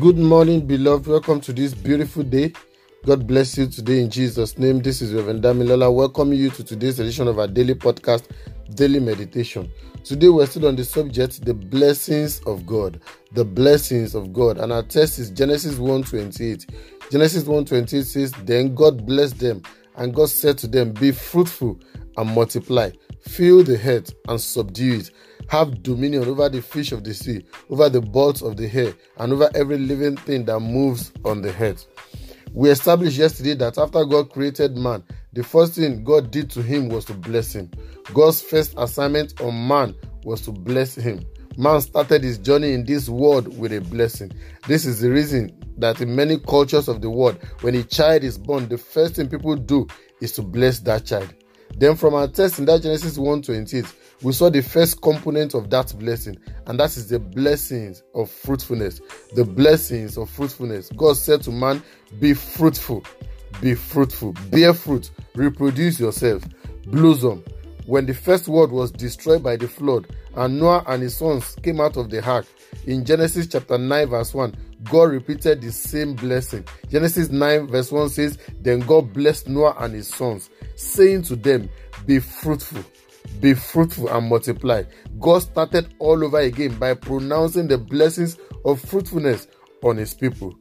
Good morning, beloved. Welcome to this beautiful day. God bless you today in Jesus' name. This is Reverend Damilola welcoming you to today's edition of our daily podcast, Daily Meditation. Today we're still on the subject, the blessings of God. The blessings of God. And our text is Genesis 1:28. Genesis 1:28 says, Then God blessed them, and God said to them, Be fruitful and multiply, fill the earth and subdue it have dominion over the fish of the sea, over the birds of the air, and over every living thing that moves on the earth. We established yesterday that after God created man, the first thing God did to him was to bless him. God's first assignment on man was to bless him. Man started his journey in this world with a blessing. This is the reason that in many cultures of the world, when a child is born, the first thing people do is to bless that child. Then from our text in that Genesis 1:28, we saw the first component of that blessing, and that is the blessings of fruitfulness. The blessings of fruitfulness. God said to man, Be fruitful, be fruitful, bear fruit, reproduce yourself, blossom. When the first world was destroyed by the flood, and Noah and his sons came out of the ark, in Genesis chapter 9, verse 1, God repeated the same blessing. Genesis 9, verse 1 says, Then God blessed Noah and his sons, saying to them, Be fruitful be fruitful and multiply. God started all over again by pronouncing the blessings of fruitfulness on his people.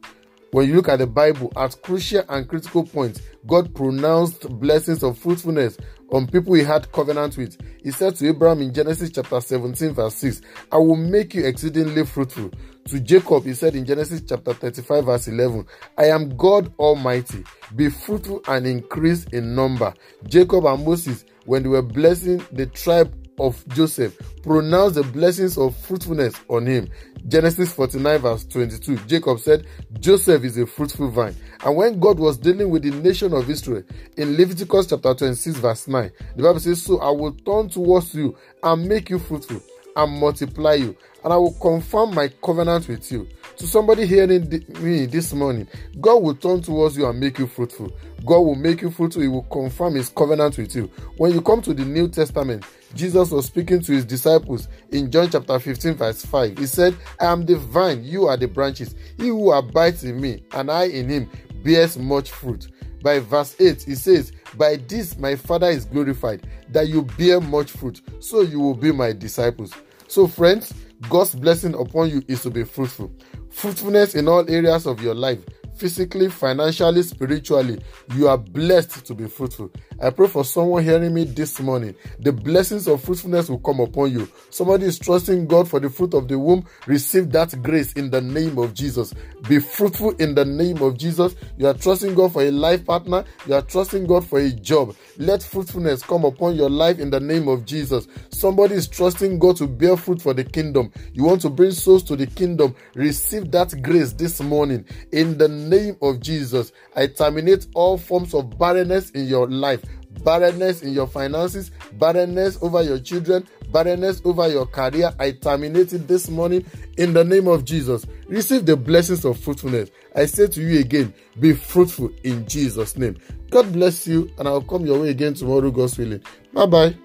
When you look at the Bible at crucial and critical points, God pronounced blessings of fruitfulness on people he had covenant with. He said to Abraham in Genesis chapter 17, verse 6, I will make you exceedingly fruitful. To Jacob, he said in Genesis chapter 35, verse 11, I am God Almighty. Be fruitful and increase in number. Jacob and Moses when they were blessing the tribe of Joseph, pronounced the blessings of fruitfulness on him. Genesis 49, verse 22. Jacob said, Joseph is a fruitful vine. And when God was dealing with the nation of Israel in Leviticus chapter 26, verse 9, the Bible says, So I will turn towards you and make you fruitful and multiply you, and I will confirm my covenant with you. To somebody hearing me this morning, God will turn towards you and make you fruitful. God will make you fruitful. He will confirm his covenant with you. When you come to the New Testament, Jesus was speaking to his disciples in John chapter 15, verse 5. He said, I am the vine, you are the branches. He who abides in me, and I in him, bears much fruit. By verse 8, he says, By this my Father is glorified, that you bear much fruit, so you will be my disciples. So, friends, God's blessing upon you is to be fruitful. Fruitfulness in all areas of your life physically, financially, spiritually, you are blessed to be fruitful. I pray for someone hearing me this morning. The blessings of fruitfulness will come upon you. Somebody is trusting God for the fruit of the womb. Receive that grace in the name of Jesus. Be fruitful in the name of Jesus. You are trusting God for a life partner. You are trusting God for a job. Let fruitfulness come upon your life in the name of Jesus. Somebody is trusting God to bear fruit for the kingdom. You want to bring souls to the kingdom. Receive that grace this morning in the name of Jesus, I terminate all forms of barrenness in your life barrenness in your finances, barrenness over your children, barrenness over your career. I terminate it this morning in the name of Jesus. Receive the blessings of fruitfulness. I say to you again, be fruitful in Jesus' name. God bless you, and I'll come your way again tomorrow, God's willing. Bye bye.